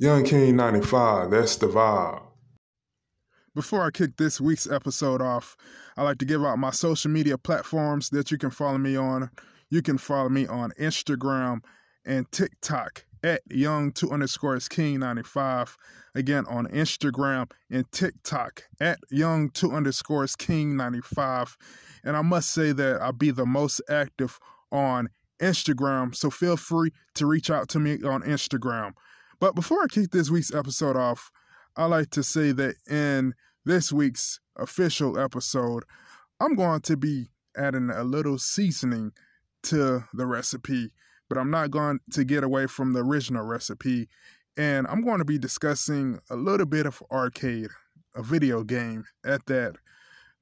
Young King 95, that's the vibe. Before I kick this week's episode off, I like to give out my social media platforms that you can follow me on. You can follow me on Instagram and TikTok at young two underscores king 95 again on instagram and tiktok at young two underscores king 95 and i must say that i'll be the most active on instagram so feel free to reach out to me on instagram but before i kick this week's episode off i like to say that in this week's official episode i'm going to be adding a little seasoning to the recipe but I'm not going to get away from the original recipe. And I'm going to be discussing a little bit of arcade, a video game at that.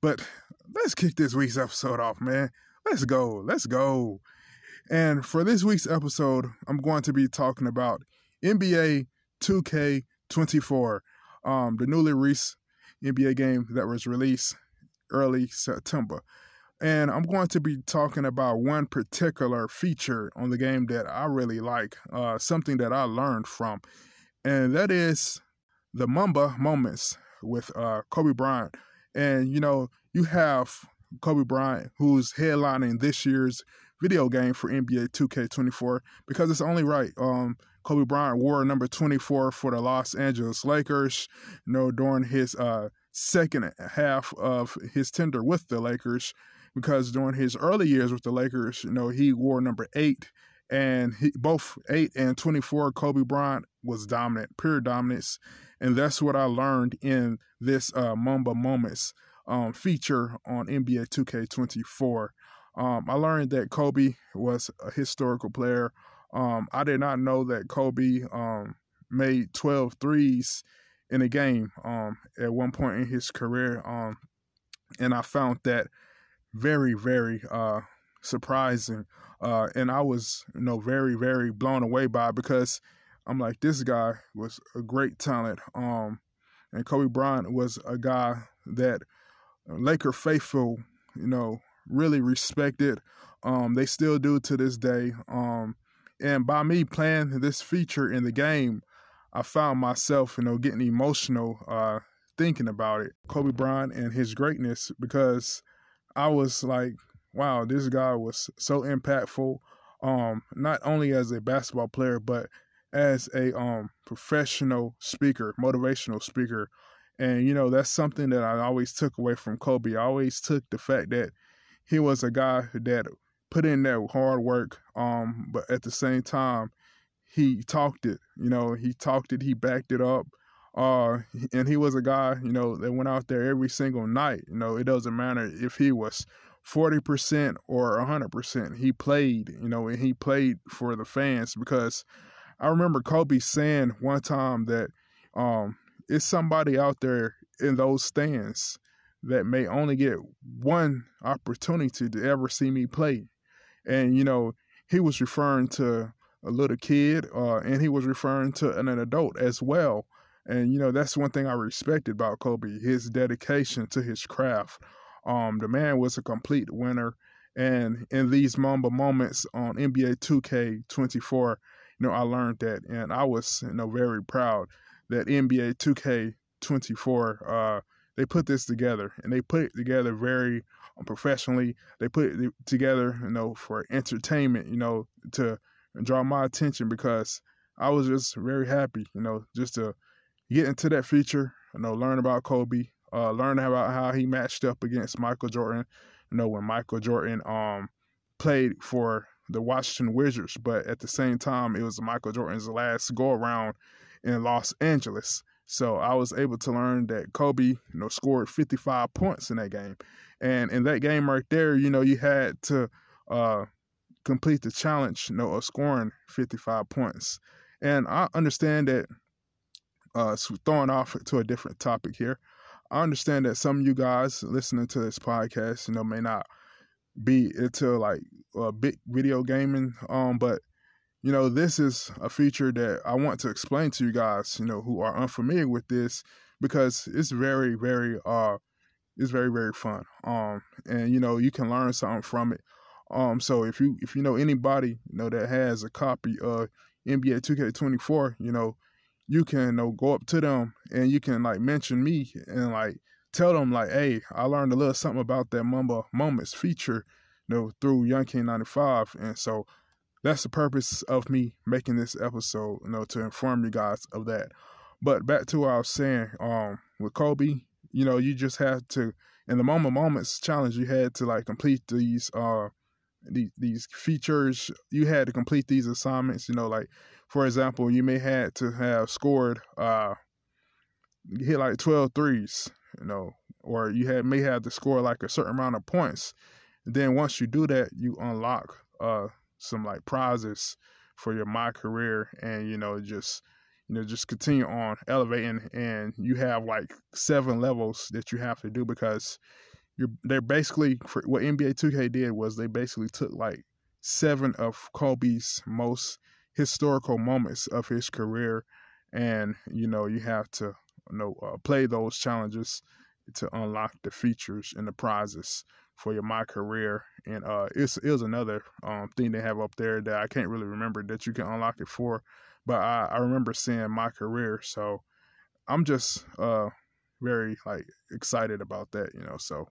But let's kick this week's episode off, man. Let's go. Let's go. And for this week's episode, I'm going to be talking about NBA 2K24, um, the newly released NBA game that was released early September. And I'm going to be talking about one particular feature on the game that I really like, uh, something that I learned from, and that is the Mamba moments with uh, Kobe Bryant. And you know, you have Kobe Bryant who's headlining this year's video game for NBA 2K24 because it's only right. Um, Kobe Bryant wore number 24 for the Los Angeles Lakers. You know, during his uh, second half of his tender with the Lakers because during his early years with the Lakers, you know, he wore number eight, and he, both eight and 24, Kobe Bryant was dominant, pure dominance. And that's what I learned in this uh, Mamba Moments um, feature on NBA 2K24. Um, I learned that Kobe was a historical player. Um, I did not know that Kobe um, made 12 threes in a game um, at one point in his career. Um, and I found that very, very uh, surprising. Uh, and I was, you know, very, very blown away by because I'm like, this guy was a great talent. Um, and Kobe Bryant was a guy that Laker faithful, you know, really respected. Um, they still do to this day. Um, and by me playing this feature in the game, I found myself, you know, getting emotional uh, thinking about it. Kobe Bryant and his greatness because I was like, wow, this guy was so impactful. Um, not only as a basketball player, but as a um professional speaker, motivational speaker. And you know, that's something that I always took away from Kobe. I always took the fact that he was a guy that put in that hard work, um, but at the same time, he talked it. You know, he talked it, he backed it up. Uh, and he was a guy, you know, that went out there every single night. You know, it doesn't matter if he was 40% or 100%. He played, you know, and he played for the fans because I remember Kobe saying one time that um, it's somebody out there in those stands that may only get one opportunity to ever see me play. And, you know, he was referring to a little kid uh, and he was referring to an, an adult as well and you know, that's one thing I respected about Kobe, his dedication to his craft. Um, the man was a complete winner. And in these Mamba moments on NBA 2K24, you know, I learned that, and I was, you know, very proud that NBA 2K24, uh, they put this together, and they put it together very professionally. They put it together, you know, for entertainment, you know, to draw my attention because I was just very happy, you know, just to get into that feature, you know, learn about Kobe, uh, learn about how he matched up against Michael Jordan. You know, when Michael Jordan um played for the Washington Wizards, but at the same time, it was Michael Jordan's last go around in Los Angeles. So I was able to learn that Kobe, you know, scored 55 points in that game. And in that game right there, you know, you had to uh, complete the challenge, you know, of scoring 55 points. And I understand that uh, throwing off to a different topic here. I understand that some of you guys listening to this podcast, you know, may not be into like uh, big video gaming, um, but you know, this is a feature that I want to explain to you guys, you know, who are unfamiliar with this because it's very, very, uh, it's very, very fun. Um, and you know, you can learn something from it. Um, so if you if you know anybody, you know, that has a copy of NBA 2K24, you know, you can you know, go up to them and you can like mention me and like tell them like, hey, I learned a little something about that Mamba Moments feature, you know, through Young King 95. And so that's the purpose of me making this episode, you know, to inform you guys of that. But back to what I was saying, um, with Kobe, you know, you just had to in the Mamba Moments challenge, you had to like complete these uh these these features. You had to complete these assignments, you know, like for example, you may had to have scored uh hit like 12 threes, you know, or you had may have to score like a certain amount of points. Then once you do that, you unlock uh some like prizes for your my career and you know just you know just continue on elevating and you have like seven levels that you have to do because you're they're basically what NBA 2K did was they basically took like seven of Kobe's most historical moments of his career and you know you have to you know uh, play those challenges to unlock the features and the prizes for your my career and uh it's is another um thing they have up there that I can't really remember that you can unlock it for but I, I remember seeing my career so I'm just uh very like excited about that you know so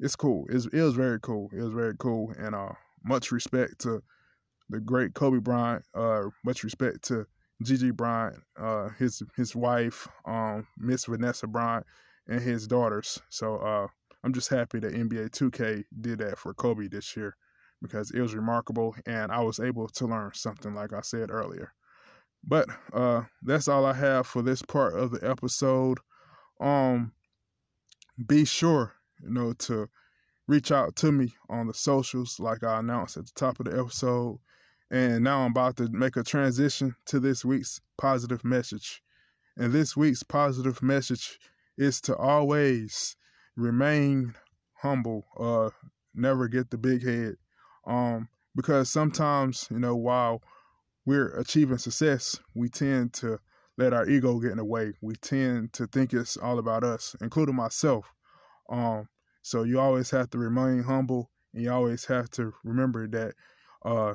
it's cool. It's, it was very cool. It was very cool and uh much respect to the great Kobe Bryant uh much respect to Gigi Bryant uh his his wife um Miss Vanessa Bryant and his daughters. So uh I'm just happy that NBA 2K did that for Kobe this year because it was remarkable and I was able to learn something like I said earlier. But uh that's all I have for this part of the episode. Um be sure, you know, to reach out to me on the socials like I announced at the top of the episode. And now I'm about to make a transition to this week's positive message. And this week's positive message is to always remain humble, uh, never get the big head. Um, because sometimes, you know, while we're achieving success, we tend to let our ego get in the way. We tend to think it's all about us, including myself. Um, so you always have to remain humble and you always have to remember that uh,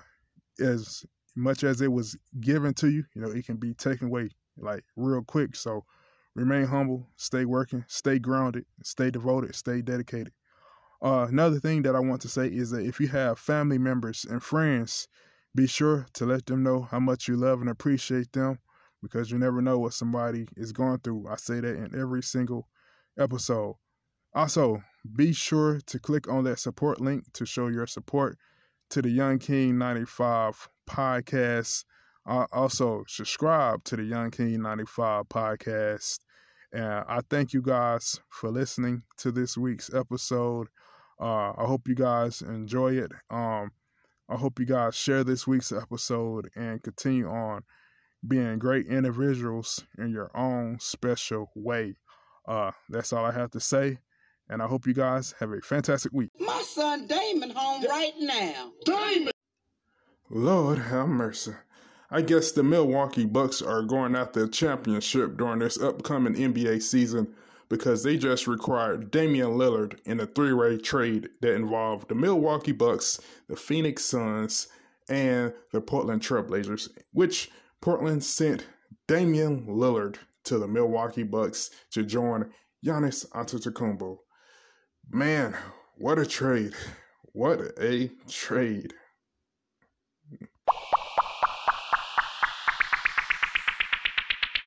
as much as it was given to you, you know, it can be taken away like real quick. So remain humble, stay working, stay grounded, stay devoted, stay dedicated. Uh, another thing that I want to say is that if you have family members and friends, be sure to let them know how much you love and appreciate them because you never know what somebody is going through. I say that in every single episode. Also, be sure to click on that support link to show your support to the Young King 95 podcast. Uh, also, subscribe to the Young King 95 podcast and I thank you guys for listening to this week's episode. Uh, I hope you guys enjoy it. Um, I hope you guys share this week's episode and continue on being great individuals in your own special way. Uh, that's all I have to say. And I hope you guys have a fantastic week. My son Damon home right now. Damon! Lord have mercy. I guess the Milwaukee Bucks are going after a championship during this upcoming NBA season because they just required Damian Lillard in a three-way trade that involved the Milwaukee Bucks, the Phoenix Suns, and the Portland Trailblazers, which Portland sent Damian Lillard to the Milwaukee Bucks to join Giannis Antetokounmpo. Man, what a trade. What a trade.